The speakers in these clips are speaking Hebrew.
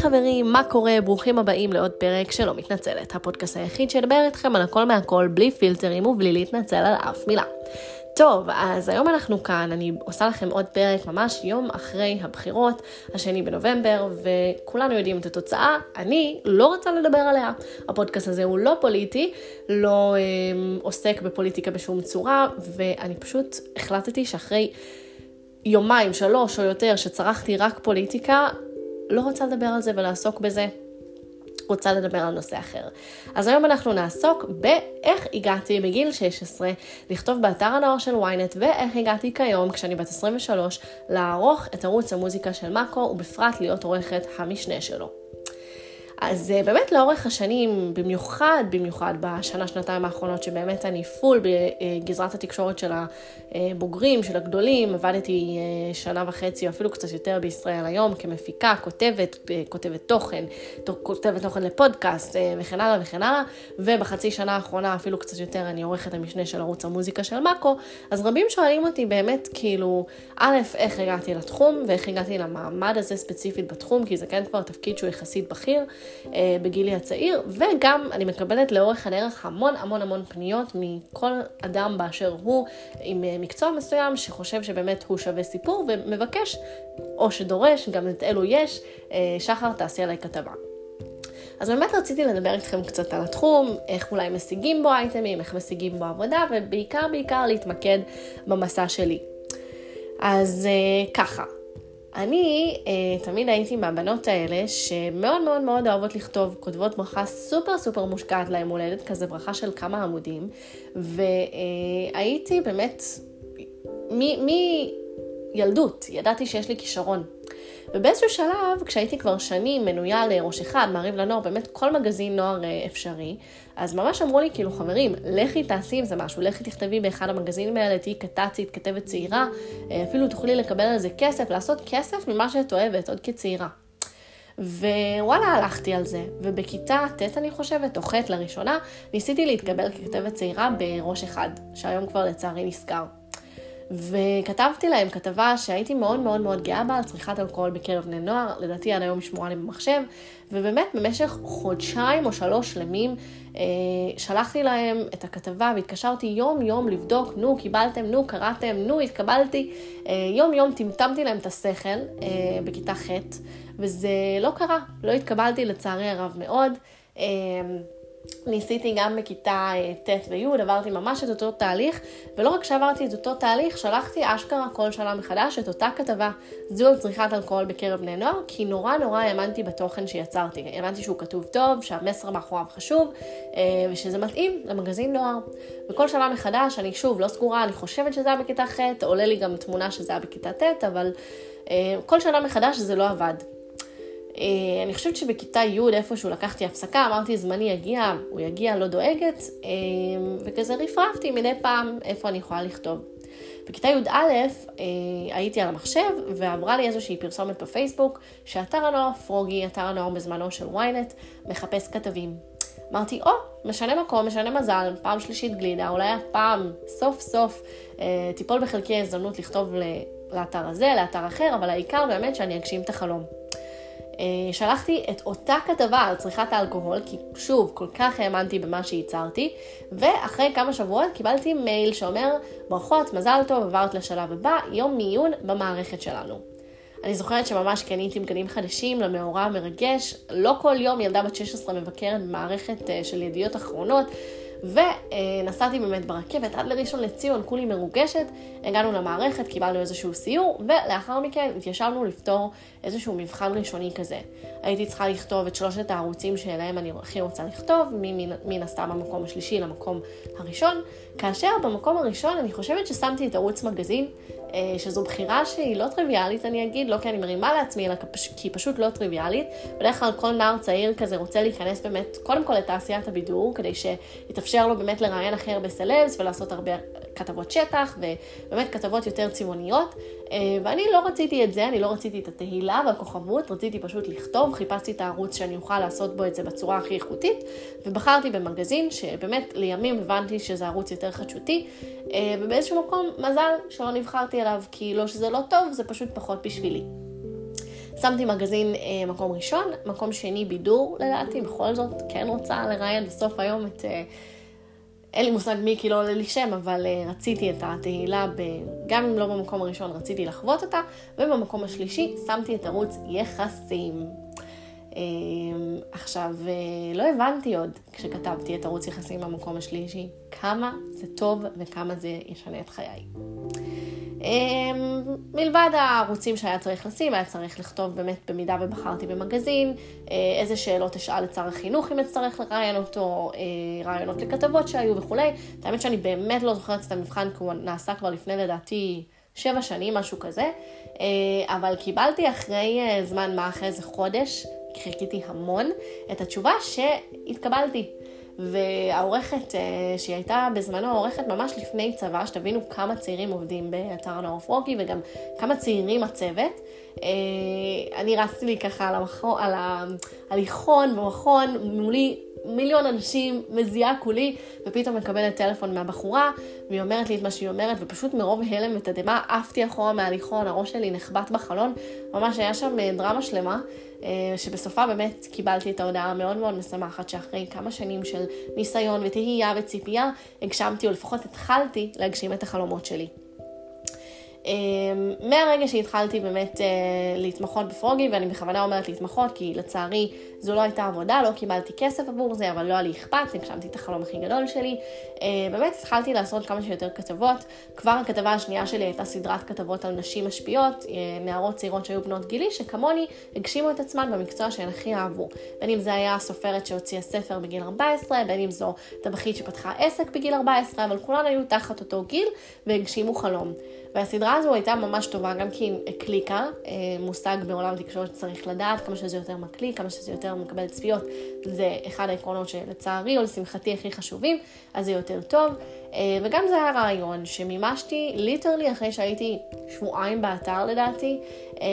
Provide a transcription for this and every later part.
חברים, מה קורה? ברוכים הבאים לעוד פרק שלא מתנצלת, הפודקאסט היחיד שידבר איתכם על הכל מהכל, בלי פילטרים ובלי להתנצל על אף מילה. טוב, אז היום אנחנו כאן, אני עושה לכם עוד פרק ממש יום אחרי הבחירות, השני בנובמבר, וכולנו יודעים את התוצאה, אני לא רוצה לדבר עליה. הפודקאסט הזה הוא לא פוליטי, לא אה, עוסק בפוליטיקה בשום צורה, ואני פשוט החלטתי שאחרי יומיים, שלוש או יותר, שצרכתי רק פוליטיקה, לא רוצה לדבר על זה ולעסוק בזה, רוצה לדבר על נושא אחר. אז היום אנחנו נעסוק באיך הגעתי בגיל 16 לכתוב באתר הנוער של ynet ואיך הגעתי כיום, כשאני בת 23, לערוך את ערוץ המוזיקה של מאקו ובפרט להיות עורכת המשנה שלו. אז אה, באמת לאורך השנים, במיוחד, במיוחד בשנה, שנתיים האחרונות, שבאמת אני פול בגזרת התקשורת של הבוגרים, של הגדולים, עבדתי אה, שנה וחצי או אפילו קצת יותר בישראל היום כמפיקה, כותבת, אה, כותבת תוכן, כותבת תוכן לפודקאסט וכן הלאה וכן הלאה, ובחצי שנה האחרונה אפילו קצת יותר אני עורכת המשנה של ערוץ המוזיקה של מאקו, אז רבים שואלים אותי באמת כאילו, א', איך הגעתי לתחום ואיך הגעתי למעמד הזה ספציפית בתחום, כי זה כן כבר תפקיד שהוא יחסית בכיר. אה, בגילי הצעיר, וגם אני מקבלת לאורך הדרך המון המון המון פניות מכל אדם באשר הוא עם אה, מקצוע מסוים שחושב שבאמת הוא שווה סיפור ומבקש, או שדורש, גם את אלו יש, אה, שחר תעשי עליי כתבה. אז באמת רציתי לדבר איתכם קצת על התחום, איך אולי משיגים בו אייטמים, איך משיגים בו עבודה, ובעיקר בעיקר להתמקד במסע שלי. אז ככה, אני אה, תמיד הייתי מהבנות האלה שמאוד מאוד מאוד אוהבות לכתוב, כותבות ברכה סופר סופר מושקעת ליום הולדת, כזה ברכה של כמה עמודים, והייתי באמת, מילדות, ידעתי שיש לי כישרון. ובאיזשהו שלב, כשהייתי כבר שנים מנויה לראש אחד, מעריב לנוער, באמת כל מגזין נוער אה, אפשרי, אז ממש אמרו לי, כאילו, חברים, לכי תעשי עם זה משהו, לכי תכתבי באחד המגזינים האלה, תהיי כת"צית, כתבת צעירה, אה, אפילו תוכלי לקבל על זה כסף, לעשות כסף ממה שאת אוהבת, עוד כצעירה. ווואלה, הלכתי על זה. ובכיתה ט', אני חושבת, או ח' לראשונה, ניסיתי להתקבל ככתבת צעירה בראש אחד, שהיום כבר לצערי נסגר. וכתבתי להם כתבה שהייתי מאוד מאוד מאוד גאה בה על צריכת אלכוהול בקרב בני נוער, לדעתי עד היום היא שמורה לי במחשב, ובאמת במשך חודשיים או שלוש שלמים אה, שלחתי להם את הכתבה והתקשרתי יום יום לבדוק, נו קיבלתם, נו קראתם, נו התקבלתי, אה, יום יום טמטמתי להם את השכל אה, בכיתה ח' וזה לא קרה, לא התקבלתי לצערי הרב מאוד. אה, ניסיתי גם בכיתה אה, ט' וי', עברתי ממש את אותו תהליך, ולא רק שעברתי את אותו תהליך, שלחתי אשכרה כל שנה מחדש את אותה כתבה, זו על צריכת אלכוהול בקרב בני נוער, כי נורא נורא האמנתי בתוכן שיצרתי. האמנתי שהוא כתוב טוב, שהמסר מאחוריו חשוב, אה, ושזה מתאים למגזין נוער. וכל שנה מחדש, אני שוב לא סגורה, אני חושבת שזה היה בכיתה ח', עולה לי גם תמונה שזה היה בכיתה ט', אבל אה, כל שנה מחדש זה לא עבד. אה, אני חושבת שבכיתה י' איפשהו לקחתי הפסקה, אמרתי זמני יגיע, הוא יגיע, לא דואגת, אה, וכזה רפרפתי מדי פעם איפה אני יכולה לכתוב. בכיתה י"א אה, הייתי על המחשב ועברה לי איזושהי פרסומת בפייסבוק שאתר הנוער פרוגי, אתר הנוער בזמנו של ynet, מחפש כתבים. אמרתי, או, oh, משנה מקום, משנה מזל, פעם שלישית גלידה, אולי הפעם, סוף סוף, תיפול בחלקי ההזדמנות לכתוב לאתר הזה, לאתר אחר, אבל העיקר באמת שאני אגשים את החלום. אה, שלחתי את אותה כתבה על צריכת האלכוהול, כי שוב, כל כך האמנתי במה שייצרתי, ואחרי כמה שבועות קיבלתי מייל שאומר, ברכות, מזל טוב, עברת לשלב הבא, יום מיון במערכת שלנו. אני זוכרת שממש קניתי בגדים חדשים למאורע המרגש, לא כל יום ילדה בת 16 מבקרת במערכת אה, של ידיעות אחרונות, ונסעתי באמת ברכבת עד לראשון לציון, כולי מרוגשת, הגענו למערכת, קיבלנו איזשהו סיור, ולאחר מכן התיישבנו לפתור איזשהו מבחן ראשוני כזה. הייתי צריכה לכתוב את שלושת הערוצים שאליהם אני הכי רוצה לכתוב, מן הסתם המקום השלישי למקום הראשון, כאשר במקום הראשון אני חושבת ששמתי את ערוץ מגזין, אה, שזו בחירה שהיא לא טריוויאלית, אני אגיד, לא כי אני מרימה לעצמי, אלא כי היא פשוט לא טריוויאלית. בדרך כלל כל נער צעיר כזה רוצה להיכנס באמת, קודם כל לתעשיית הבידור, כדי שיתאפשר לו באמת לראיין הכי הרבה סלבס ולעשות הרבה כתבות שטח, ובאמת כתבות יותר צבעוניות. אה, ואני לא רציתי את זה, אני לא רציתי את התהילה והכוכבות, רציתי פשוט לכתוב, חיפשתי את הערוץ שאני אוכל לעשות בו את זה בצורה הכי איכותית, ובחרתי במגזין שבאמת לימים הבנתי שזה ערוץ יותר חדשותי, אה, ובאיזשהו מקום מזל שלא נבחרתי אליו, כי לא שזה לא טוב, זה פשוט פחות בשבילי. שמתי מגזין אה, מקום ראשון, מקום שני בידור לדעתי, בכל זאת כן רוצה לראיין בסוף היום את... אה, אין לי מושג מי כי לא עולה לי שם, אבל uh, רציתי את התהילה, ב... גם אם לא במקום הראשון, רציתי לחוות אותה, ובמקום השלישי שמתי את ערוץ יחסים. Uh, עכשיו, uh, לא הבנתי עוד, כשכתבתי את ערוץ יחסים במקום השלישי, כמה זה טוב וכמה זה ישנה את חיי. אמ, מלבד הערוצים שהיה צריך לשים, היה צריך לכתוב באמת במידה ובחרתי במגזין, אה, איזה שאלות אשאל את שר החינוך אם אצטרך לראיין אותו, אה, רעיונות לכתבות שהיו וכולי. את האמת שאני באמת לא זוכרת את המבחן, כי הוא נעשה כבר לפני לדעתי שבע שנים, משהו כזה, אה, אבל קיבלתי אחרי זמן מה, אחרי איזה חודש, חיכיתי המון, את התשובה שהתקבלתי. והעורכת, אה, שהיא הייתה בזמנו עורכת ממש לפני צבא, שתבינו כמה צעירים עובדים באתר הנאור פרוגי וגם כמה צעירים הצוות. אה, אני רצתי לי ככה על, המכון, על ההליכון במכון, מולי מיליון אנשים, מזיעה כולי, ופתאום מקבלת טלפון מהבחורה, והיא אומרת לי את מה שהיא אומרת, ופשוט מרוב הלם ותדהמה עפתי אחורה מההליכון, הראש שלי נחבט בחלון, ממש היה שם אה, דרמה שלמה, שבסופה באמת קיבלתי את ההודעה המאוד מאוד משמחת, שאחרי כמה שנים של ניסיון ותהייה וציפייה, הגשמתי, או לפחות התחלתי להגשים את החלומות שלי. אמ, מהרגע שהתחלתי באמת אה, להתמחות בפרוגי, ואני בכוונה אומרת להתמחות, כי לצערי זו לא הייתה עבודה, לא קיבלתי כסף עבור זה, אבל לא היה לי אכפת, הגשמתי את החלום הכי גדול שלי. אה, באמת התחלתי לעשות כמה שיותר כתבות. כבר הכתבה השנייה שלי הייתה סדרת כתבות על נשים משפיעות, אה, נערות צעירות שהיו בנות גילי, שכמוני הגשימו את עצמן במקצוע שהן הכי אהבו. בין אם זה היה סופרת שהוציאה ספר בגיל 14, בין אם זו טבחית שפתחה עסק בגיל 14, אבל כולן היו תחת אותו גיל והגשימו חלום. והסדרה הזו הייתה ממש טובה, גם כי היא הקליקה, אה, מושג בעולם התקשורת שצריך לדעת, כמה שזה יותר מקליק, כמה שזה יותר מקבל צפיות, זה אחד העקרונות שלצערי או לשמחתי הכי חשובים, אז זה יותר טוב. אה, וגם זה היה רעיון שמימשתי ליטרלי אחרי שהייתי שבועיים באתר לדעתי, אה,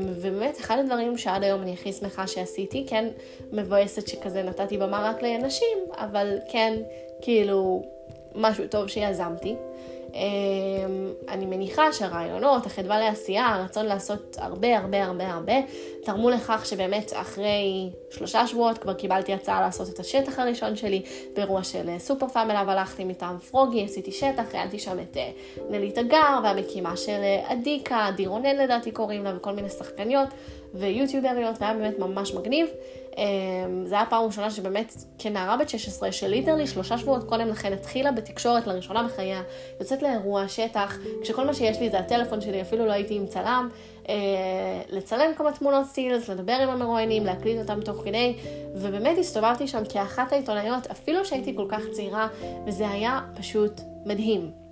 ובאמת אחד הדברים שעד היום אני הכי שמחה שעשיתי, כן מבואסת שכזה נתתי במה רק לנשים, אבל כן, כאילו, משהו טוב שיזמתי. אמ, אני מניחה שהרעיונות, החדווה לעשייה, הרצון לעשות הרבה הרבה הרבה הרבה, תרמו לכך שבאמת אחרי שלושה שבועות כבר קיבלתי הצעה לעשות את השטח הראשון שלי באירוע של אה, סופר פאם אליו הלכתי מטעם פרוגי, עשיתי שטח, ראיינתי שם את אה, נלי תגר והמקימה של אה, אדיקה, עדי רונן לדעתי קוראים לה וכל מיני שחקניות ויוטיובריות, זה היה באמת ממש מגניב. אמ, זה היה פעם ראשונה שבאמת כנערה בת 16, שליטרלי שלושה שבועות קודם לכן התחילה בתקשורת לראשונה בחייה, יוצאת לאירוע, שטח, כשכל מה שיש לי זה הטלפון שלי, אפילו לא הייתי עם צלם, אה, לצלם כמה תמונות סטילס, לדבר עם המרואיינים, להקליט אותם תוך כדי, ובאמת הסתובבתי שם כאחת העיתונאיות, אפילו שהייתי כל כך צעירה, וזה היה פשוט מדהים.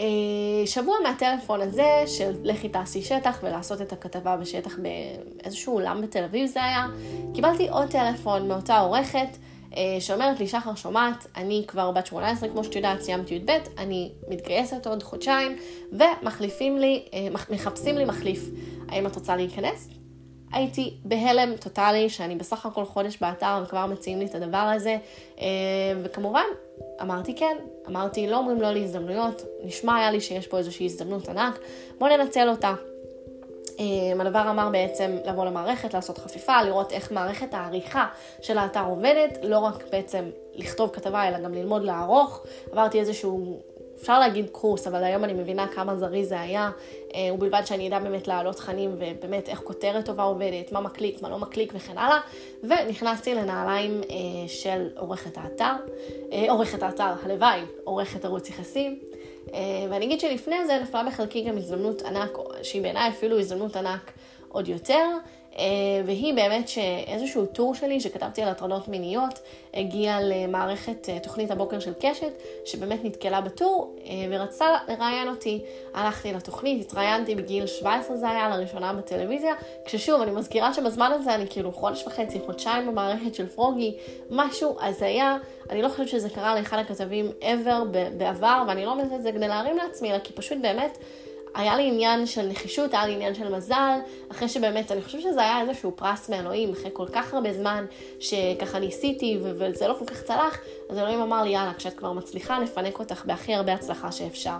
אה, שבוע מהטלפון הזה של לכי תעשי שטח ולעשות את הכתבה בשטח באיזשהו אולם בתל אביב זה היה, קיבלתי עוד טלפון מאותה עורכת אה, שאומרת לי, שחר שומעת, אני כבר בת 18 כמו שאת יודעת, סיימתי י"ב, אני מתגייסת עוד חודשיים ומחליפים לי, אה, מחפשים לי מחליף. האם את רוצה להיכנס? הייתי בהלם טוטאלי, שאני בסך הכל חודש באתר וכבר מציעים לי את הדבר הזה, וכמובן, אמרתי כן, אמרתי לא אומרים לא להזדמנויות, נשמע היה לי שיש פה איזושהי הזדמנות ענק, בוא ננצל אותה. אמ, הדבר אמר בעצם לבוא למערכת, לעשות חפיפה, לראות איך מערכת העריכה של האתר עובדת, לא רק בעצם לכתוב כתבה, אלא גם ללמוד לערוך. עברתי איזשהו אפשר להגיד קורס, אבל היום אני מבינה כמה זריז זה היה, אה, ובלבד שאני אדע באמת להעלות תכנים ובאמת איך כותרת טובה עובדת, מה מקליק, מה לא מקליק וכן הלאה, ונכנסתי לנעליים אה, של עורכת האתר, אה, עורכת האתר, הלוואי, עורכת ערוץ יחסים, ואני אגיד שלפני זה נפלה בחלקי גם הזדמנות ענק, שהיא בעיניי אפילו הזדמנות ענק עוד יותר, והיא באמת שאיזשהו טור שלי שכתבתי על הטרדות מיניות הגיע למערכת אה, תוכנית הבוקר של קשת, שבאמת נתקלה בטור אה, ורצתה לראיין אותי. הלכתי לתוכנית, התראיינתי בגיל 17 זה היה, לראשונה בטלוויזיה, כששוב, אני מזכירה שבזמן הזה אני כאילו חודש וחצי, חודשיים במערכת של פרוגי, משהו הזיה. אני לא חושבת שזה קרה לאחד הכתבים ever בעבר, ואני לא אומרת את זה כדי להרים לעצמי, אלא כי פשוט באמת... היה לי עניין של נחישות, היה לי עניין של מזל, אחרי שבאמת, אני חושבת שזה היה איזשהו פרס מאלוהים, אחרי כל כך הרבה זמן שככה ניסיתי וזה לא כל כך צלח, אז אלוהים אמר לי, יאללה, כשאת כבר מצליחה, נפנק אותך בהכי הרבה הצלחה שאפשר.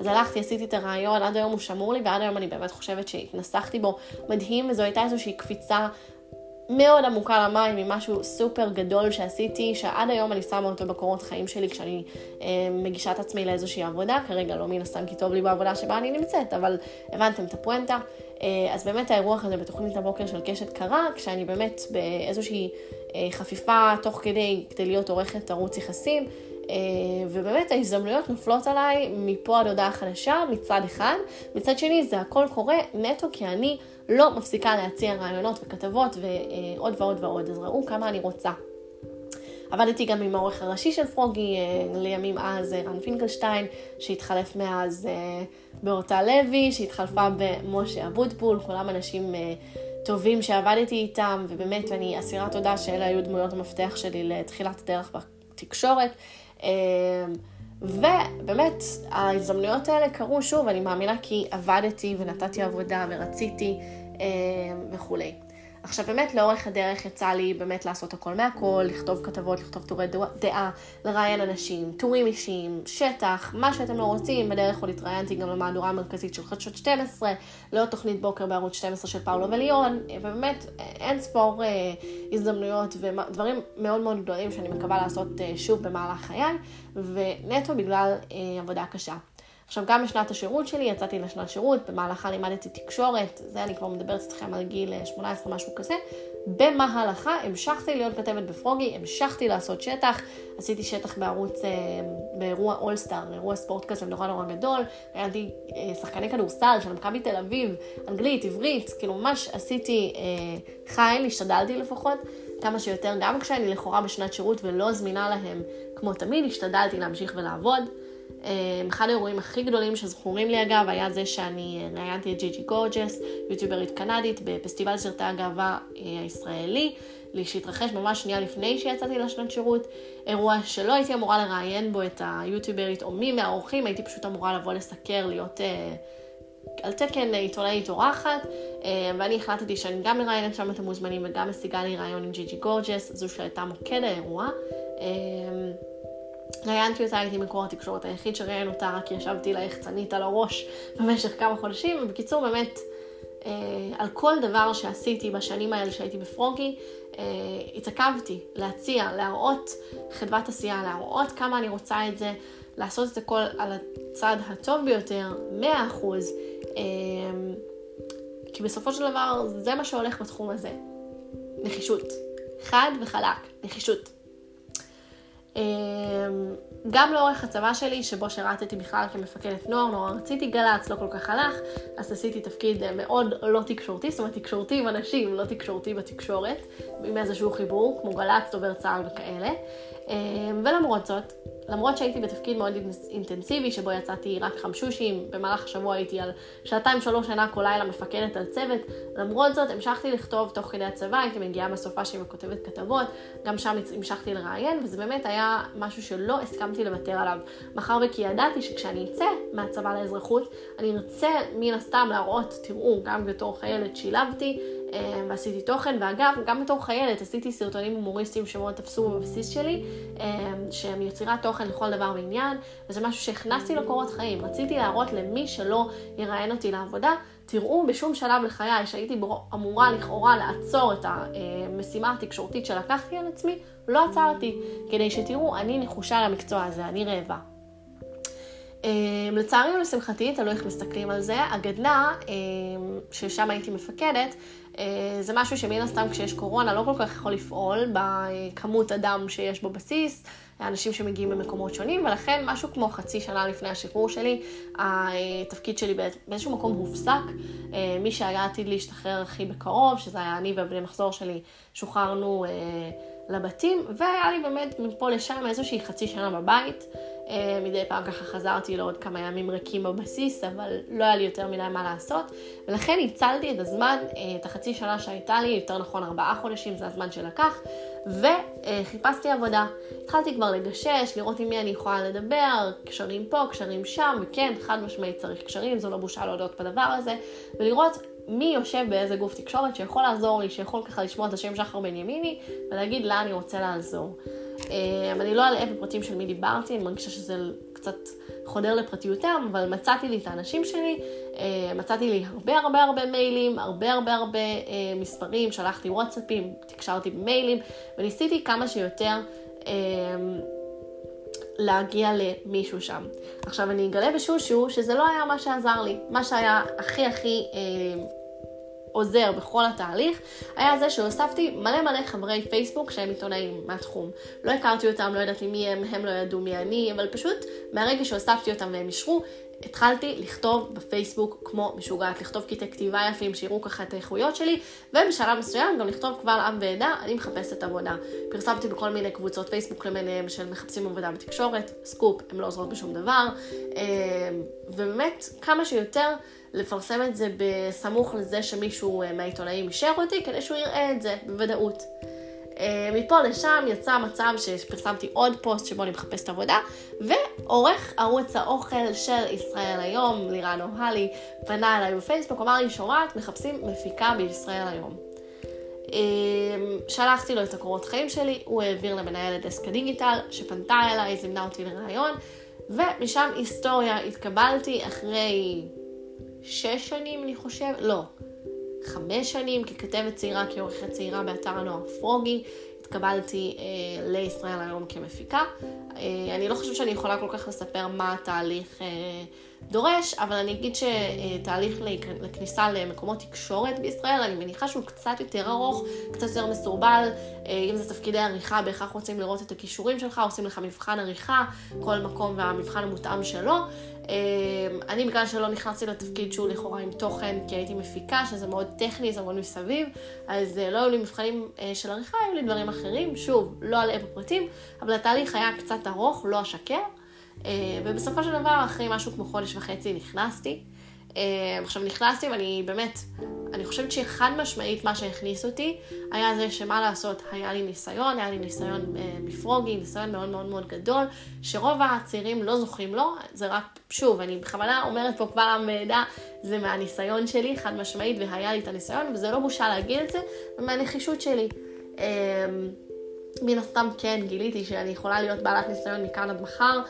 אז הלכתי, עשיתי את הרעיון, עד היום הוא שמור לי, ועד היום אני באמת חושבת שהתנסחתי בו מדהים, וזו הייתה איזושהי קפיצה מאוד עמוקה למים ממשהו סופר גדול שעשיתי, שעד היום אני שמה אותו בקורות חיים שלי כשאני אה, מגישה את עצמי לאיזושהי עבודה, כרגע לא מן הסתם כי טוב לי בעבודה שבה אני נמצאת, אבל הבנתם את הפואנטה. אה, אז באמת האירוח הזה בתוכנית הבוקר של קשת קרה, כשאני באמת באיזושהי אה, חפיפה תוך כדי, כדי להיות עורכת ערוץ יחסים, אה, ובאמת ההזדמנויות נופלות עליי מפה עד הודעה חדשה מצד אחד, מצד שני זה הכל קורה נטו כי אני לא מפסיקה להציע רעיונות וכתבות ועוד ועוד ועוד, אז ראו כמה אני רוצה. עבדתי גם עם העורך הראשי של פרוגי, אה, לימים אז רן פינקלשטיין, שהתחלף מאז באורטה לוי, שהתחלפה במשה אבוטבול, כולם אנשים טובים שעבדתי איתם, ובאמת, ואני אסירה תודה שאלה היו דמויות המפתח שלי לתחילת הדרך בתקשורת. אמ, ובאמת, ההזדמנויות האלה קרו שוב, אני מאמינה כי עבדתי ונתתי עבודה ורציתי אמ, וכולי. עכשיו באמת לאורך הדרך יצא לי באמת לעשות הכל מהכל, לכתוב כתבות, לכתוב טורי דעה, לראיין אנשים, טורים אישיים, שטח, מה שאתם לא רוצים, בדרך עוד התראיינתי גם למהדורה המרכזית של חדשות 12, לעוד תוכנית בוקר בערוץ 12 של פאולו וליון, ובאמת אין ספור אה, הזדמנויות ודברים מאוד מאוד גדולים שאני מקווה לעשות אה, שוב במהלך חיי, ונטו בגלל אה, עבודה קשה. עכשיו, גם בשנת השירות שלי, יצאתי לשנת שירות, במהלכה לימדתי תקשורת, זה אני כבר מדברת איתכם על גיל 18, משהו כזה. במהלכה המשכתי להיות כתבת בפרוגי, המשכתי לעשות שטח, עשיתי שטח בערוץ, אה, באירוע אולסטאר, אירוע ספורט כזה נורא נורא גדול, ראיינתי אה, שחקני כדורסל של מכבי תל אביב, אנגלית, עברית, כאילו ממש עשיתי אה, חייל, השתדלתי לפחות, כמה שיותר, גם כשאני לכאורה בשנת שירות ולא זמינה להם כמו תמיד, השתדלתי להמשיך ולעבוד. אמ, אחד האירועים הכי גדולים שזכורים לי אגב, היה זה שאני אה, ראיינתי את ג'י ג'י גורג'ס, יוטיוברית קנדית, בפסטיבל סרטי הגאווה אה, הישראלי, שהתרחש ממש שנייה לפני שיצאתי לשנת שירות, אירוע שלא הייתי אמורה לראיין בו את היוטיוברית או מי מהאורחים, הייתי פשוט אמורה לבוא לסקר, להיות אה, על תקן עיתונאית אורחת, ואני החלטתי שאני גם מראיינת שם את המוזמנים וגם משיגה לי ראיון עם ג'י ג'י גורג'ס, זו שהייתה מוקד האירוע. ראיינתי אותה, הייתי מקור התקשורת היחיד שראיין אותה, רק ישבתי לה יחצנית על הראש במשך כמה חודשים, ובקיצור באמת, אה, על כל דבר שעשיתי בשנים האלה שהייתי בפרוגי, אה, התעכבתי להציע, להראות חדוות עשייה, להראות כמה אני רוצה את זה, לעשות את הכל על הצד הטוב ביותר, 100%, אה, כי בסופו של דבר זה מה שהולך בתחום הזה. נחישות. חד וחלק, נחישות. אמ, גם לאורך הצבא שלי, שבו שירתתי בכלל כמפקדת נוער, נורא רציתי גל"צ, לא כל כך הלך, אז עשיתי תפקיד אה, מאוד לא תקשורתי, זאת אומרת תקשורתי עם אנשים, לא תקשורתי בתקשורת, עם איזשהו חיבור, כמו גל"צ, דובר צה"ל וכאלה. אמ, ולמרות זאת, למרות שהייתי בתפקיד מאוד אינטנסיבי, שבו יצאתי רק חמשושים, במהלך השבוע הייתי על שעתיים שלוש שנה כל לילה מפקדת על צוות, למרות זאת המשכתי לכתוב תוך כדי הצבא, הייתי מגיעה בסופה שהיא וכותבת כתבות, גם שם המשכתי לראיין, וזה באמת היה משהו שלא הסכמתי לוותר עליו. מאחר וכי ידעתי שכשאני אצא מהצבא לאזרחות, אני ארצה מן הסתם להראות, תראו, גם בתור חיילת שילבתי, ועשיתי תוכן, ואגב, גם בתור חיילת עשיתי סרטונים הומוריסטיים שמאוד תפסו בבסיס שלי, אה, שהם יצירת תוכן לכל דבר ועניין, וזה משהו שהכנסתי לקורות חיים. רציתי להראות למי שלא יראיין אותי לעבודה, תראו בשום שלב לחיי שהייתי אמורה לכאורה לעצור את המשימה התקשורתית שלקחתי על עצמי, לא עצרתי, כדי שתראו, אני נחושה למקצוע הזה, אני רעבה. לצערי ולשמחתי, תלוי איך מסתכלים על זה, הגדנ"ע, ששם הייתי מפקדת, זה משהו שמן הסתם כשיש קורונה לא כל כך יכול לפעול בכמות אדם שיש בבסיס, אנשים שמגיעים ממקומות שונים, ולכן משהו כמו חצי שנה לפני השחרור שלי, התפקיד שלי באיזשהו מקום הופסק. אה, מי שהיה עתיד להשתחרר הכי בקרוב, שזה היה אני ובני מחזור שלי, שוחררנו אה, לבתים, והיה לי באמת מפה לשם איזושהי חצי שנה בבית. אה, מדי פעם ככה חזרתי לעוד כמה ימים ריקים בבסיס, אבל לא היה לי יותר מדי מה לעשות, ולכן ניצלתי את הזמן, אה, את החצי שנה שהייתה לי, יותר נכון ארבעה חודשים, זה הזמן שלקח, וחיפשתי עבודה. התחלתי כבר לגשש, לראות עם מי אני יכולה לדבר, קשרים פה, קשרים שם, וכן, חד משמעית צריך קשרים, זו לא בושה להודות בדבר הזה, ולראות מי יושב באיזה גוף תקשורת שיכול לעזור לי, שיכול ככה לשמוע את השם שחר בנימיני ולהגיד לה אני רוצה לעזור. אה, אני לא אלאה בפרטים של מי דיברתי, אני מרגישה שזה קצת חודר לפרטיותם, אבל מצאתי לי את האנשים שלי, אה, מצאתי לי הרבה הרבה הרבה מיילים, הרבה הרבה הרבה אה, מספרים, שלחתי וואטסאפים, תקשרתי במיילים, וניסיתי כמה שיותר להגיע למישהו שם. עכשיו אני אגלה בשושו שזה לא היה מה שעזר לי. מה שהיה הכי הכי עוזר בכל התהליך, היה זה שהוספתי מלא מלא חברי פייסבוק שהם עיתונאים מהתחום. לא הכרתי אותם, לא ידעתי מי הם, הם לא ידעו מי אני, אבל פשוט מהרגע שהוספתי אותם והם אישרו, התחלתי לכתוב בפייסבוק כמו משוגעת, לכתוב קטעי כתיבה יפים שיראו ככה את האיכויות שלי, ובשלב מסוים גם לכתוב קבל עם ועדה, אני מחפשת עבודה. פרסמתי בכל מיני קבוצות פייסבוק למיניהם של מחפשים עבודה בתקשורת, סקופ, הם לא עוזרות בשום דבר, אה, ובאמת כמה שיותר לפרסם את זה בסמוך לזה שמישהו אה, מהעיתונאים אישר אותי, כדי שהוא יראה את זה בוודאות. אה, מפה לשם יצא מצב שפרסמתי עוד פוסט שבו אני מחפשת עבודה, ועורך ערוץ האוכל של ישראל היום, לירן אוהלי, פנה אליי בפייסבוק, אמר לי, שומעת, מחפשים מפיקה בישראל היום. אה, שלחתי לו את הקורות חיים שלי, הוא העביר למנהלת דסק הדיגיטל, שפנתה אליי, זימנה אותי לראיון, ומשם היסטוריה התקבלתי אחרי שש שנים, אני חושב, לא, חמש שנים ככתבת צעירה, כעורכת צעירה באתר הנוער פרוגי. התקבלתי אה, לישראל היום כמפיקה. אה, אני לא חושבת שאני יכולה כל כך לספר מה התהליך אה, דורש, אבל אני אגיד שתהליך לכניסה למקומות תקשורת בישראל, אני מניחה שהוא קצת יותר ארוך, קצת יותר מסורבל. אה, אם זה תפקידי עריכה, בהכרח רוצים לראות את הכישורים שלך, עושים לך מבחן עריכה, כל מקום והמבחן המותאם שלו. אמ, אני בגלל שלא נכנסתי לתפקיד שהוא לכאורה עם תוכן, כי הייתי מפיקה, שזה מאוד טכני, זה מאוד מסביב, אז אה, לא היו לי מבחנים אה, של עריכה, היו לי דברים אחרים, שוב, לא אלאה בפרטים, אבל התהליך היה קצת ארוך, לא אשקר, אה, ובסופו של דבר, אחרי משהו כמו חודש וחצי נכנסתי. עכשיו נכנסתי ואני באמת, אני חושבת שחד משמעית מה שהכניס אותי היה זה שמה לעשות, היה לי ניסיון, היה לי ניסיון אה, מפרוגי, ניסיון מאוד מאוד מאוד גדול, שרוב הצעירים לא זוכים לו, זה רק, שוב, אני בכוונה אומרת פה עם ועדה, זה מהניסיון שלי, חד משמעית, והיה לי את הניסיון, וזה לא בושה להגיד את זה, ומהנחישות שלי. אה, מן הסתם כן, גיליתי שאני יכולה להיות בעלת ניסיון מכאן עד מחר,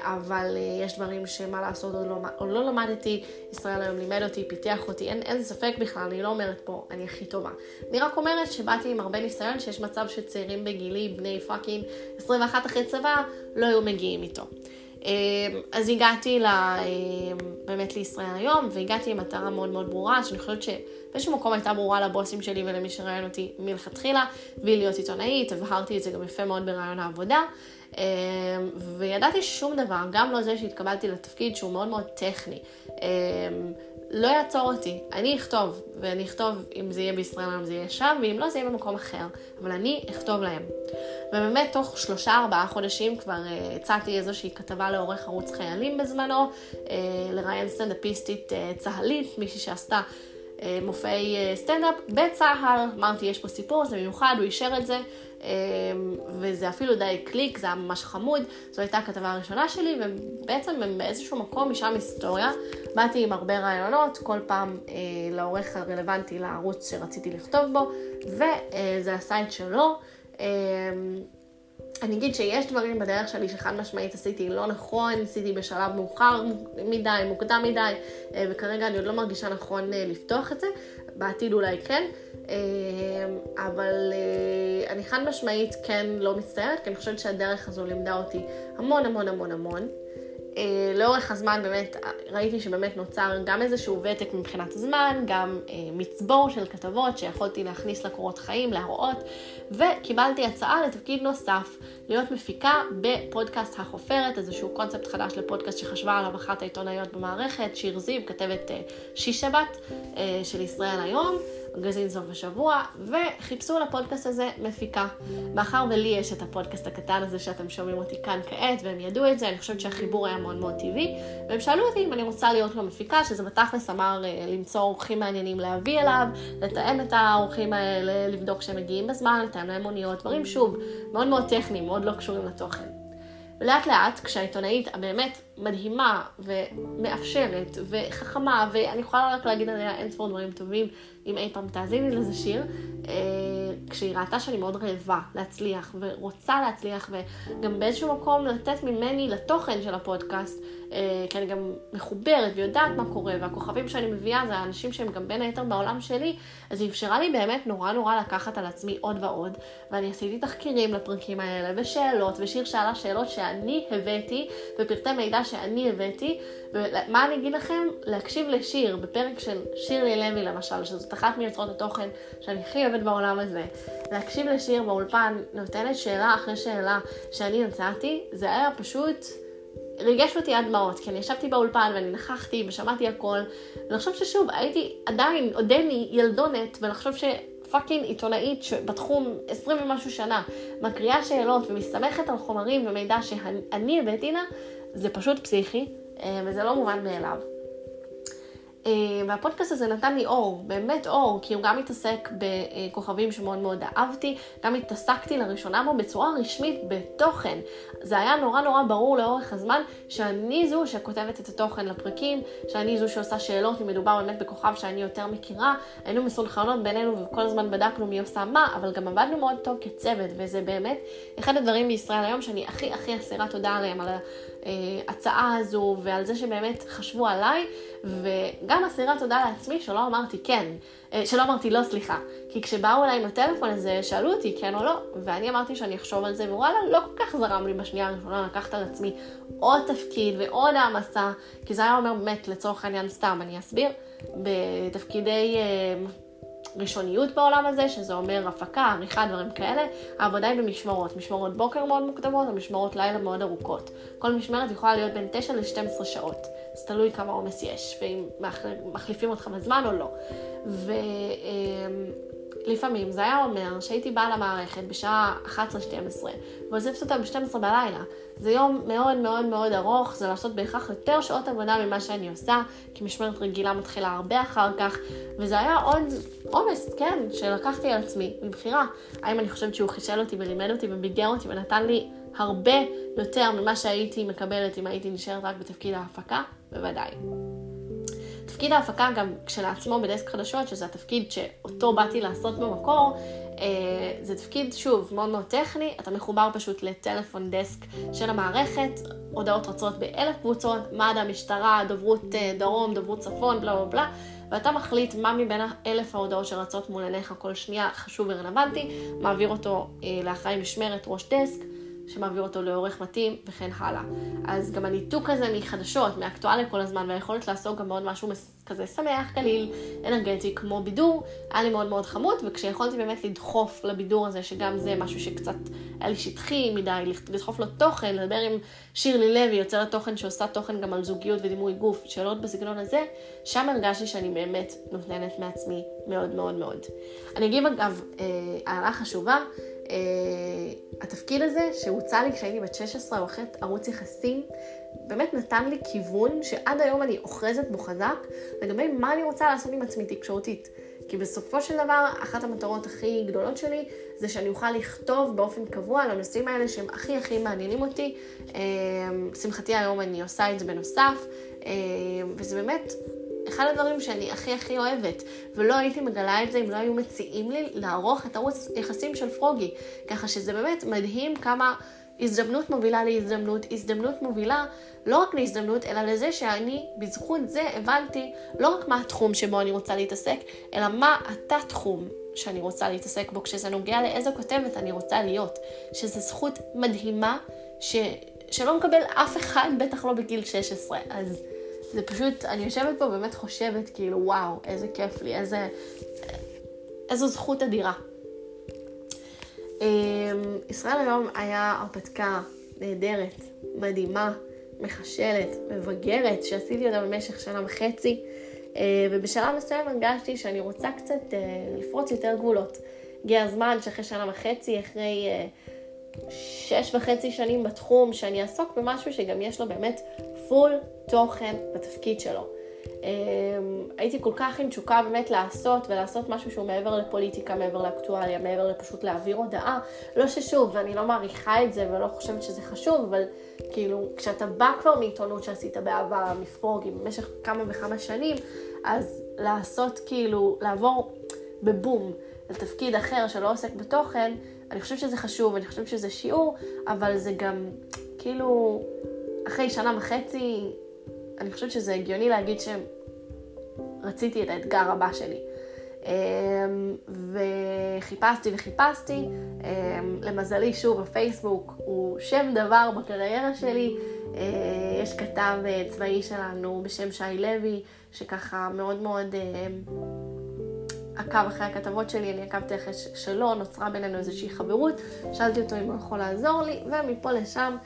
אבל אה, יש דברים שמה לעשות עוד לא, עוד לא למדתי, ישראל היום לימד אותי, פיתח אותי, אין, אין ספק בכלל, אני לא אומרת פה, אני הכי טובה. אני רק אומרת שבאתי עם הרבה ניסיון, שיש מצב שצעירים בגילי, בני fucking 21 אחרי צבא, לא היו מגיעים איתו. אה, אז הגעתי לה, באמת לישראל היום, והגעתי עם מטרה מאוד מאוד ברורה, שאני חושבת שבאיזשהו מקום הייתה ברורה לבוסים שלי ולמי שראיין אותי מלכתחילה, והיא להיות עיתונאית, הבהרתי את זה גם יפה מאוד ברעיון העבודה. אמ, וידעתי שום דבר, גם לא זה שהתקבלתי לתפקיד שהוא מאוד מאוד טכני. אמ, לא יעצור אותי, אני אכתוב, ואני אכתוב אם זה יהיה בישראל, אם זה יהיה שם, ואם לא זה יהיה במקום אחר, אבל אני אכתוב להם. ובאמת, תוך שלושה ארבעה חודשים כבר uh, הצעתי איזושהי כתבה לעורך ערוץ חיילים בזמנו, uh, לראיין סטנדאפיסטית uh, צהלית, מישהי שעשתה מופעי uh, סטנדאפ בצה"ל, אמרתי, יש פה סיפור, זה מיוחד, הוא אישר את זה, אמ, וזה אפילו די קליק, זה היה ממש חמוד, זו הייתה הכתבה הראשונה שלי, ובעצם באיזשהו מקום משם היסטוריה, באתי עם הרבה רעיונות, כל פעם אה, לעורך הרלוונטי לערוץ שרציתי לכתוב בו, וזה עשה את שלו. אני אגיד שיש דברים בדרך שלי שחד משמעית עשיתי לא נכון, עשיתי בשלב מאוחר מדי, מוקדם מדי, אה, וכרגע אני עוד לא מרגישה נכון אה, לפתוח את זה, בעתיד אולי כן, אה, אבל אני חד משמעית כן לא מצטערת, כי אני חושבת שהדרך הזו לימדה אותי המון המון המון המון. אה, לאורך הזמן באמת ראיתי שבאמת נוצר גם איזשהו ותק מבחינת הזמן, גם אה, מצבור של כתבות שיכולתי להכניס לקורות חיים, להראות, וקיבלתי הצעה לתפקיד נוסף, להיות מפיקה בפודקאסט החופרת, איזשהו קונספט חדש לפודקאסט שחשבה עליו אחת העיתונאיות במערכת, שיר זיו, כתבת אה, שיש שבת של ישראל היום. מגזין סוף השבוע, וחיפשו לפודקאסט הזה מפיקה. מאחר ולי יש את הפודקאסט הקטן הזה שאתם שומעים אותי כאן כעת, והם ידעו את זה, אני חושבת שהחיבור היה מאוד מאוד טבעי, והם שאלו אותי אם אני רוצה להיות לו מפיקה, שזה בתכלס אמר אה, למצוא אורחים מעניינים להביא אליו, לתאם את האורחים האלה, לבדוק שהם מגיעים בזמן, לתאם להם מוניות, דברים שוב, מאוד מאוד טכניים, מאוד לא קשורים לתוכן. ולאט לאט, כשהעיתונאית הבאמת מדהימה ומאפשרת וחכמה, ואני יכולה רק להגיד עליה אין ספור דברים טובים, אם אי פעם תאזיני לזה שיר, אה, כשהיא ראתה שאני מאוד רעבה להצליח ורוצה להצליח וגם באיזשהו מקום לתת ממני לתוכן של הפודקאסט, אה, כי אני גם מחוברת ויודעת מה קורה, והכוכבים שאני מביאה זה האנשים שהם גם בין היתר בעולם שלי, אז היא אפשרה לי באמת נורא נורא לקחת על עצמי עוד ועוד, ואני עשיתי תחקירים לפרקים האלה, ושאלות, ושיר שאלה שאלות שאני הבאתי, ופרטי מידע שאני הבאתי, ומה אני אגיד לכם? להקשיב לשיר, בפרק של שירלי לוי למשל, שזאת אחת מיוצרות התוכן שאני הכי אוהבת בעולם הזה, להקשיב לשיר באולפן, נותנת שאלה אחרי שאלה שאני יצאתי, זה היה פשוט... ריגש אותי עד דמעות, כי אני ישבתי באולפן ואני נכחתי ושמעתי הכל, ולחשוב ששוב, הייתי עדיין, עודני ילדונת, ולחשוב שפאקינג עיתונאית בתחום 20 ומשהו שנה, מקריאה שאלות ומסתמכת על חומרים ומידע שאני הבאתי לה, זה פשוט פסיכי, אה, וזה לא מובן מאליו. אה, והפודקאסט הזה נתן לי אור, באמת אור, כי הוא גם מתעסק בכוכבים שמאוד מאוד אהבתי, גם התעסקתי לראשונה בו בצורה רשמית בתוכן. זה היה נורא נורא ברור לאורך הזמן שאני זו שכותבת את התוכן לפרקים, שאני זו שעושה שאלות, אם מדובר באמת בכוכב שאני יותר מכירה. היינו מסונכרנות בינינו וכל הזמן בדקנו מי עושה מה, אבל גם עבדנו מאוד טוב כצוות, וזה באמת אחד הדברים בישראל היום שאני הכי הכי אסירה תודה עליהם, על ההצעה הזו ועל זה שבאמת חשבו עליי, וגם אסירה תודה לעצמי שלא אמרתי כן, אה, שלא אמרתי לא, סליחה. כי כשבאו אליי עם הטלפון הזה, שאלו אותי כן או לא, ואני אמרתי שאני אחשוב על זה, ווואלה, לא כל כך זרם לי בשנייה הראשונה לקחת על עצמי עוד תפקיד ועוד העמסה, כי זה היה אומר באמת, לצורך העניין סתם, אני אסביר, בתפקידי... אה, ראשוניות בעולם הזה, שזה אומר הפקה, עריכה, דברים כאלה. העבודה היא במשמרות, משמרות בוקר מאוד מוקדמות ומשמרות לילה מאוד ארוכות. כל משמרת יכולה להיות בין 9 ל-12 שעות, אז תלוי כמה עומס יש, ואם מחליפים אותך בזמן או לא. ו... אמ, זה היה אומר שהייתי באה למערכת בשעה 11-12 ועוזבת אותה ב-12 בלילה. זה יום מאוד מאוד מאוד ארוך, זה לעשות בהכרח יותר שעות עבודה ממה שאני עושה, כי משמרת רגילה מתחילה הרבה אחר כך, וזה היה עוד עומס, כן, שלקחתי על עצמי, מבחירה. האם אני חושבת שהוא חישל אותי ולימד אותי וביגר אותי ונתן לי הרבה יותר ממה שהייתי מקבלת אם הייתי נשארת רק בתפקיד ההפקה? בוודאי. תפקיד ההפקה גם כשלעצמו בדסק חדשות, שזה התפקיד שאותו באתי לעשות במקור, אה, זה תפקיד, שוב, מאוד מאוד טכני, אתה מחובר פשוט לטלפון דסק של המערכת, הודעות רצות באלף קבוצות, מד"א, משטרה, דוברות אה, דרום, דוברות צפון, בלה בלה בלה, ואתה מחליט מה מבין האלף ההודעות שרצות מול עיניך כל שנייה חשוב ורלוונטי, מעביר אותו אה, לאחראי משמרת, ראש דסק. שמעביר אותו לעורך מתאים וכן הלאה. אז גם הניתוק הזה מחדשות, מאקטואליה כל הזמן, והיכולת לעשות גם מאוד משהו כזה שמח, קליל, אנרגטי, כמו בידור, היה לי מאוד מאוד חמוד, וכשיכולתי באמת לדחוף לבידור הזה, שגם זה משהו שקצת היה לי שטחי מדי, לדחוף לו תוכן, לדבר עם שירלי לוי, יוצרת תוכן שעושה תוכן גם על זוגיות ודימוי גוף, שאלות בסגנון הזה, שם הרגשתי שאני באמת נותנת מעצמי מאוד מאוד מאוד. אני אגיד אגב, אה, הערה חשובה, Uh, התפקיד הזה שהוצע לי כשהייתי בת 16 או אחרי ערוץ יחסים, באמת נתן לי כיוון שעד היום אני אוחזת בו חזק לגבי מה אני רוצה לעשות עם עצמי תקשורתית. כי בסופו של דבר, אחת המטרות הכי גדולות שלי זה שאני אוכל לכתוב באופן קבוע על הנושאים האלה שהם הכי הכי מעניינים אותי. Uh, שמחתי היום אני עושה את זה בנוסף, uh, וזה באמת אחד הדברים שאני הכי הכי אוהבת, ולא הייתי מגלה את זה אם לא היו מציעים לי לערוך את ערוץ יחסים של פרוגי. ככה שזה באמת מדהים כמה הזדמנות מובילה להזדמנות, הזדמנות מובילה לא רק להזדמנות, אלא לזה שאני בזכות זה הבנתי לא רק מה התחום שבו אני רוצה להתעסק, אלא מה התת-תחום שאני רוצה להתעסק בו, כשזה נוגע לאיזו כותבת אני רוצה להיות. שזו זכות מדהימה ש... שלא מקבל אף אחד, בטח לא בגיל 16. אז... זה פשוט, אני יושבת פה באמת חושבת, כאילו, וואו, איזה כיף לי, איזה... איזו זכות אדירה. אמ, ישראל היום היה הרפתקה נהדרת, מדהימה, מחשלת, מבגרת, שעשיתי אותה במשך שנה וחצי. ובשלב מסוים הרגשתי שאני רוצה קצת לפרוץ יותר גבולות. הגיע הזמן שאחרי שנה וחצי, אחרי שש וחצי שנים בתחום, שאני אעסוק במשהו שגם יש לו באמת פול תוכן בתפקיד שלו. אמ, הייתי כל כך עם תשוקה באמת לעשות, ולעשות משהו שהוא מעבר לפוליטיקה, מעבר לאקטואליה, מעבר לפשוט להעביר הודעה. לא ששוב, ואני לא מעריכה את זה ולא חושבת שזה חשוב, אבל כאילו, כשאתה בא כבר מעיתונות שעשית בעבר, מפרוגי, במשך כמה וכמה שנים, אז לעשות כאילו, לעבור בבום לתפקיד אחר שלא עוסק בתוכן, אני חושבת שזה חשוב, אני חושבת שזה שיעור, אבל זה גם, כאילו, אחרי שנה וחצי, אני חושבת שזה הגיוני להגיד שרציתי את האתגר הבא שלי. אמ, וחיפשתי וחיפשתי, אמ, למזלי שוב הפייסבוק הוא שם דבר בקריירה שלי, אה, יש כתב אה, צבאי שלנו בשם שי לוי, שככה מאוד מאוד אה, עקב אחרי הכתבות שלי, אני עקבתי אחרי שלו, נוצרה בינינו איזושהי חברות, שאלתי אותו אם הוא יכול לעזור לי, ומפה לשם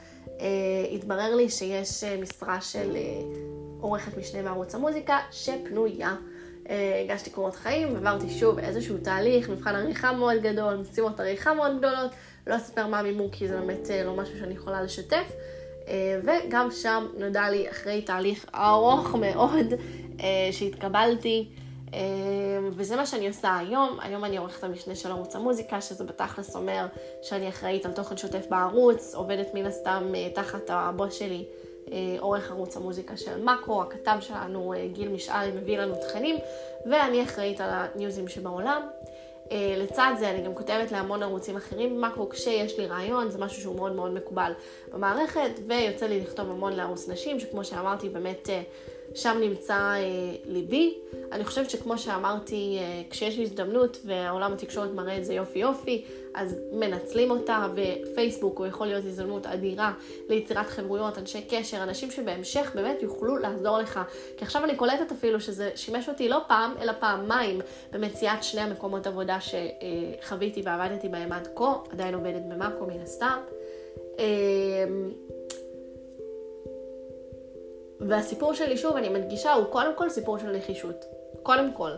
התברר לי שיש אה, משרה של אה, עורכת משנה בערוץ המוזיקה שפנויה. אה, הגשתי קורות חיים, עברתי שוב איזשהו תהליך, מבחן עריכה מאוד גדול, משימות עריכה מאוד גדולות, לא אספר מה מימור כי זה באמת אה, לא משהו שאני יכולה לשתף. אה, וגם שם נודע לי אחרי תהליך ארוך מאוד שהתקבלתי. אמ, וזה מה שאני עושה היום. היום אני עורכת המשנה של ערוץ המוזיקה, שזה בתכלס אומר שאני אחראית על תוכן שוטף בערוץ, עובדת מן הסתם אה, תחת הבוס שלי, אה, עורך ערוץ המוזיקה של מאקרו, הכתב שלנו, אה, גיל משאלי, מביא לנו תכנים, ואני אחראית על הניוזים שבעולם. לצד זה אני גם כותבת להמון ערוצים אחרים במאקרו כשיש לי רעיון, זה משהו שהוא מאוד מאוד מקובל במערכת, ויוצא לי לכתוב המון לערוץ נשים, שכמו שאמרתי באמת שם נמצא אה, ליבי. אני חושבת שכמו שאמרתי, אה, כשיש הזדמנות והעולם התקשורת מראה את זה יופי יופי, אז מנצלים אותה, ופייסבוק הוא יכול להיות הזדמנות אדירה ליצירת חברויות, אנשי קשר, אנשים שבהמשך באמת יוכלו לעזור לך. כי עכשיו אני קולטת אפילו שזה שימש אותי לא פעם, אלא פעמיים במציאת שני המקומות עבודה שחוויתי ועבדתי בהם עד כה, עדיין עובדת במאקו מן הסתם. אה, והסיפור שלי, שוב, אני מדגישה, הוא קודם כל סיפור של נחישות. קודם כל.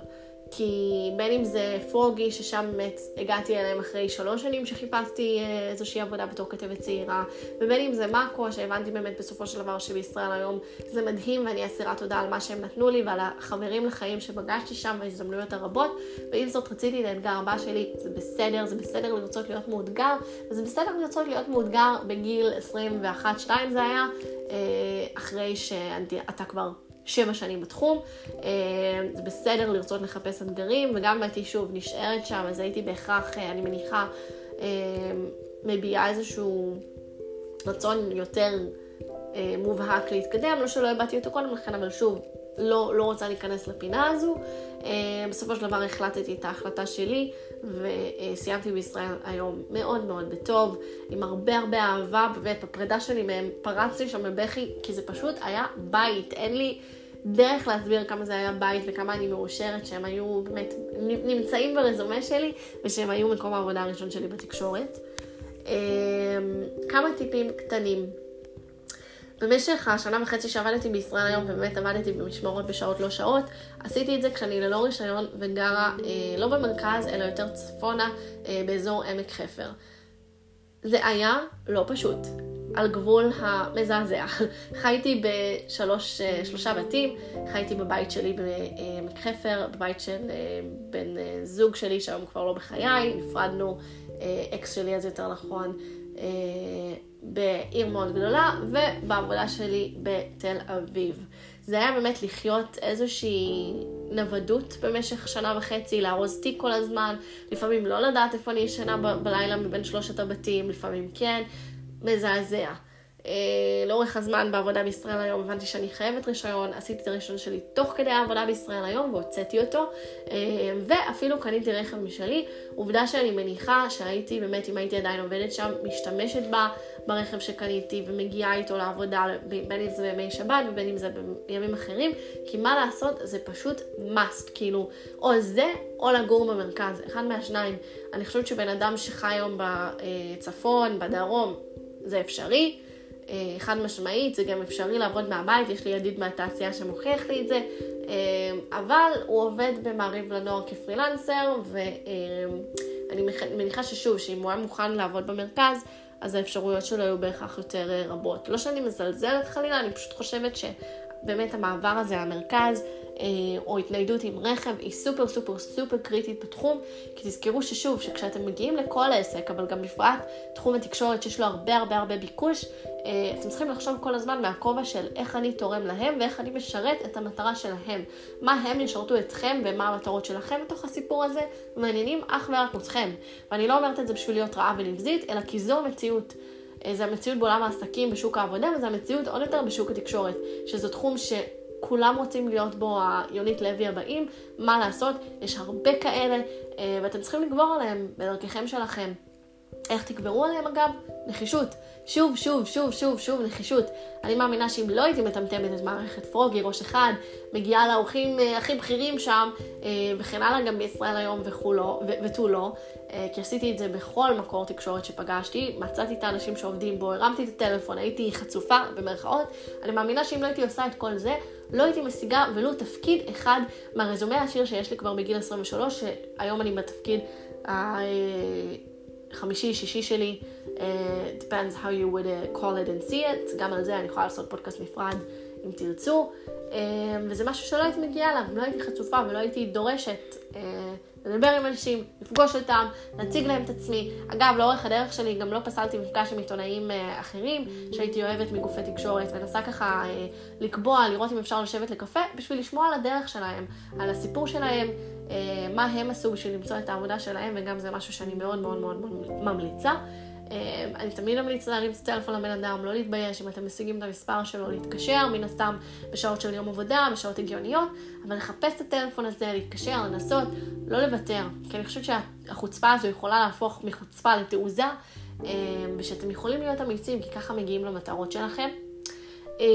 כי בין אם זה פרוגי, ששם באמת הגעתי אליהם אחרי שלוש שנים שחיפשתי אה, איזושהי עבודה בתור כתבת צעירה, ובין אם זה מאקו, שהבנתי באמת בסופו של דבר שבישראל היום זה מדהים, ואני אסירת תודה על מה שהם נתנו לי ועל החברים לחיים שפגשתי שם וההזדמנויות הרבות, ועם זאת רציתי את האתגר הבא שלי, זה בסדר, זה בסדר לרצות להיות מאותגר, וזה בסדר לרצות להיות מאותגר בגיל 21-2 זה היה, אה, אחרי שאתה כבר שבע שנים בתחום. אה, זה בסדר לרצות לחפש אתגרים, וגם אם הייתי שוב נשארת שם, אז הייתי בהכרח, אה, אני מניחה, אה, מביעה איזשהו רצון יותר מובהק להתקדם, לא שלא הבעתי אותו קודם לכן, אבל שוב, לא, לא רוצה להיכנס לפינה הזו. בסופו של דבר החלטתי את ההחלטה שלי וסיימתי בישראל היום מאוד מאוד בטוב, עם הרבה הרבה אהבה, באמת בפרידה שלי מהם פרצתי שם בבכי, כי זה פשוט היה בית, אין לי דרך להסביר כמה זה היה בית וכמה אני מאושרת שהם היו באמת נמצאים ברזומה שלי ושהם היו מקום העבודה הראשון שלי בתקשורת. אמ, כמה טיפים קטנים. במשך השנה וחצי שעבדתי בישראל היום, ובאמת עבדתי במשמורת בשעות לא שעות, עשיתי את זה כשאני ללא רישיון וגרה אה, לא במרכז, אלא יותר צפונה, אה, באזור עמק חפר. זה היה לא פשוט, על גבול המזעזע. חייתי בשלושה בתים, חייתי בבית שלי בעמק חפר, בבית של אה, בן אה, זוג שלי שהיום כבר לא בחיי, נפרדנו, אה, אקס שלי אז יותר נכון, בעיר מאוד גדולה, ובעבודה שלי בתל אביב. זה היה באמת לחיות איזושהי נוודות במשך שנה וחצי, לארוז תיק כל הזמן, לפעמים לא לדעת איפה אני ישנה ב- בלילה מבין שלושת הבתים, לפעמים כן, מזעזע. אה, לאורך הזמן בעבודה בישראל היום הבנתי שאני חייבת רישיון, עשיתי את הרישיון שלי תוך כדי העבודה בישראל היום והוצאתי אותו, אה, ואפילו קניתי רכב משלי. עובדה שאני מניחה שהייתי באמת, אם הייתי עדיין עובדת שם, משתמשת בה ברכב שקניתי ומגיעה איתו לעבודה, בין אם זה בימי שבת ובין אם זה בימים אחרים, כי מה לעשות, זה פשוט must, כאילו, או זה או לגור במרכז, אחד מהשניים. אני חושבת שבן אדם שחי היום בצפון, בדרום, זה אפשרי. אה, חד משמעית, זה גם אפשרי לעבוד מהבית, יש לי ידיד מהתעשייה שמוכיח לי את זה, אה, אבל הוא עובד במעריב לנוער כפרילנסר, ואני מניחה ששוב, שאם הוא היה מוכן לעבוד במרכז, אז האפשרויות שלו היו בהכרח יותר רבות. לא שאני מזלזלת חלילה, אני פשוט חושבת שבאמת המעבר הזה למרכז, אה, או התניידות עם רכב היא סופר סופר סופר קריטית בתחום, כי תזכרו ששוב, שכשאתם מגיעים לכל העסק, אבל גם בפרט תחום התקשורת שיש לו הרבה הרבה הרבה ביקוש, אה, אתם צריכים לחשוב כל הזמן מהכובע של איך אני תורם להם ואיך אני משרת את המטרה שלהם. מה הם ישרתו אתכם ומה המטרות שלכם בתוך הסיפור הזה, מעניינים אך ורק אתכם. ואני לא אומרת את זה בשביל להיות רעה ונבזית, אלא כי זו המציאות. אה, זה המציאות בעולם העסקים, בשוק העבודה, וזה המציאות עוד יותר בשוק התקשורת, שזה תחום ש... כולם רוצים להיות בו היונית לוי הבאים, מה לעשות, יש הרבה כאלה, אה, ואתם צריכים לגבור עליהם בדרככם שלכם. איך תגברו עליהם אגב? נחישות. שוב, שוב, שוב, שוב, שוב, נחישות. אני מאמינה שאם לא הייתי מטמטמת את מערכת פרוגי, ראש אחד, מגיעה לאורחים אה, הכי בכירים שם, אה, וכן הלאה, גם בישראל היום וכולו, ותו לא, אה, כי עשיתי את זה בכל מקור תקשורת שפגשתי, מצאתי את האנשים שעובדים בו, הרמתי את הטלפון, הייתי חצופה, במרכאות. אני מאמינה שאם לא הייתי עושה את כל זה, לא הייתי משיגה ולו תפקיד אחד מהרזומה העשיר שיש לי כבר בגיל 23, שהיום אני בתפקיד החמישי, שישי שלי. Uh, depends how you would uh, call it and see it, גם על זה אני יכולה לעשות פודקאסט נפרד אם תרצו, uh, וזה משהו שלא הייתי מגיעה אליו, לא הייתי חצופה ולא הייתי דורשת uh, לדבר עם אנשים, לפגוש אותם, להציג להם את עצמי. אגב, לאורך הדרך שלי גם לא פסלתי מפגש עם עיתונאים uh, אחרים שהייתי אוהבת מגופי תקשורת, ונסה ככה uh, לקבוע, לראות אם אפשר לשבת לקפה, בשביל לשמוע על הדרך שלהם, על הסיפור שלהם, מה הם עשו בשביל למצוא את העבודה שלהם, וגם זה משהו שאני מאוד מאוד מאוד ממליצה. אה, אני תמיד אמליץ להרים את הטלפון לבן אדם, לא להתבייש אם אתם משיגים את המספר שלו, להתקשר, מן הסתם בשעות של יום עבודה, בשעות הגיוניות, אבל לחפש את הטלפון הזה, להתקשר, לנסות, לא לוותר. כי אני חושבת שהחוצפה הזו יכולה להפוך מחוצפה לתעוזה, אה, ושאתם יכולים להיות אמיצים, כי ככה מגיעים למטרות שלכם. אה,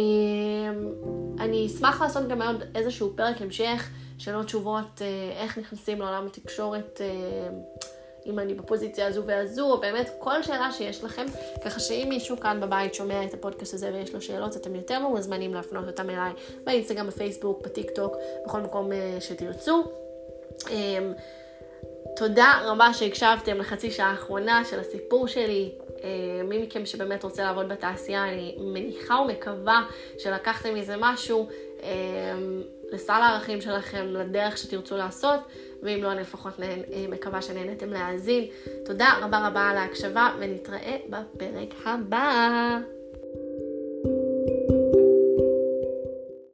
אני אשמח לעשות גם עוד איזשהו פרק המשך, שאלות תשובות, איך נכנסים לעולם התקשורת. אם אני בפוזיציה הזו והזו, באמת כל שאלה שיש לכם, ככה שאם מישהו כאן בבית שומע את הפודקאסט הזה ויש לו שאלות, אתם יותר מוזמנים להפנות אותם אליי באינסטגרם, בפייסבוק, בטיק טוק, בכל מקום אה, שתרצו. אמ, תודה רבה שהקשבתם לחצי שעה האחרונה של הסיפור שלי. אה, מי מכם שבאמת רוצה לעבוד בתעשייה, אני מניחה ומקווה שלקחתם מזה משהו. אמ, לסל הערכים שלכם, לדרך שתרצו לעשות, ואם לא, אני לפחות אה, מקווה שנהנתם להאזין. תודה רבה רבה על ההקשבה, ונתראה בפרק הבא.